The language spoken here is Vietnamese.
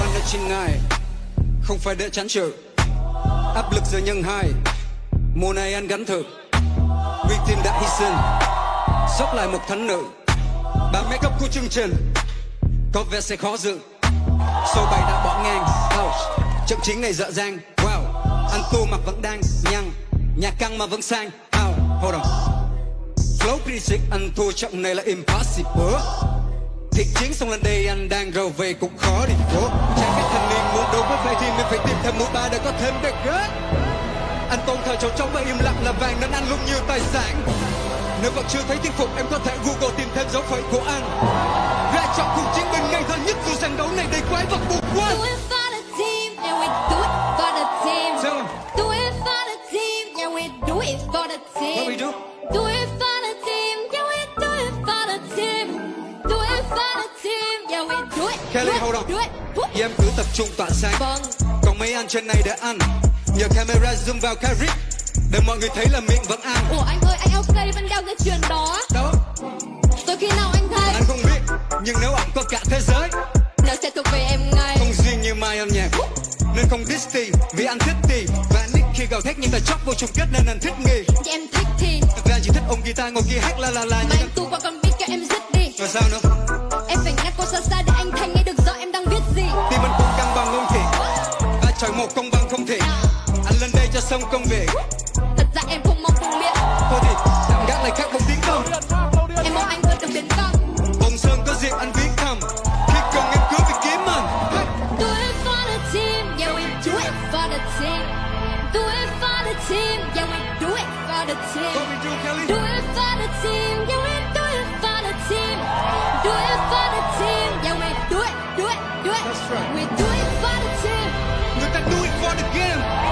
Anh đã chinh ngày Không phải để chán chữ Áp lực giờ nhân hai. Mùa này anh gắn thực Vì tim đã hy sinh. Dốc lại một thánh nữ Ba make cấp của chương trình. Có vẻ sẽ khó dự. Số bài đã bỏ ngang. Ouch. Chậm chính này dở dang. Wow. Ăn tu mặc vẫn đang Nhăng nhà căng mà vẫn sang. Ow. Hold on. Flow critic ăn thua trọng này là impossible. Thiệt chiến xong lên đây, anh đang rầu về, cũng khó đi phố Chẳng các thanh niên muốn đấu với phải thì mình phải tìm thêm mũi ba để có thêm đẹp ghét Anh tôn thờ cháu trống và im lặng là vàng, nên anh luôn nhiều tài sản. Nếu vẫn chưa thấy thuyết phục, em có thể Google tìm thêm dấu phẩy của anh. Ra chọn cuộc chiến binh ngây thơ nhất dù sân đấu Kelly, hold on. Vì em cứ tập trung tỏa sáng. Vâng. Còn mấy anh trên này để ăn. Nhờ camera zoom vào rig Để mọi người thấy là miệng vẫn ăn Ủa anh ơi, anh LK vẫn đeo cái chuyền đó. Đó. Rồi khi nào anh thấy? Anh không biết Nhưng nếu ổng có cả thế giới nó sẽ thuộc về em ngay. Không riêng như mai âm nhạc. Nên không diss thì Vì anh thích thì Và Nick khi gào thét nhưng ta chóc vô chung kết nên anh thích nghi. Chị em thích thì ra chỉ thích ôm guitar ngồi kia hát la la la mà anh tu qua con biết cho em dứt đi. Rồi sao nữa cô xa xa để anh thanh nghe được rõ em đang viết gì. Tim anh cũng căng bằng không thể ba trời một công bằng không thể. Anh lên đây cho xong công việc. Thật ra em không mong không biết. Thôi thì tạm gác lại khác bóng tiếng công em mong anh vượt được đến vòng bồng sơn có dịp anh viết thầm. khi cần em cứ phải kiếm anh. Do it for the team yeah we do it for the team do it for the team yeah we do it for the team do it for the team yeah going to get him.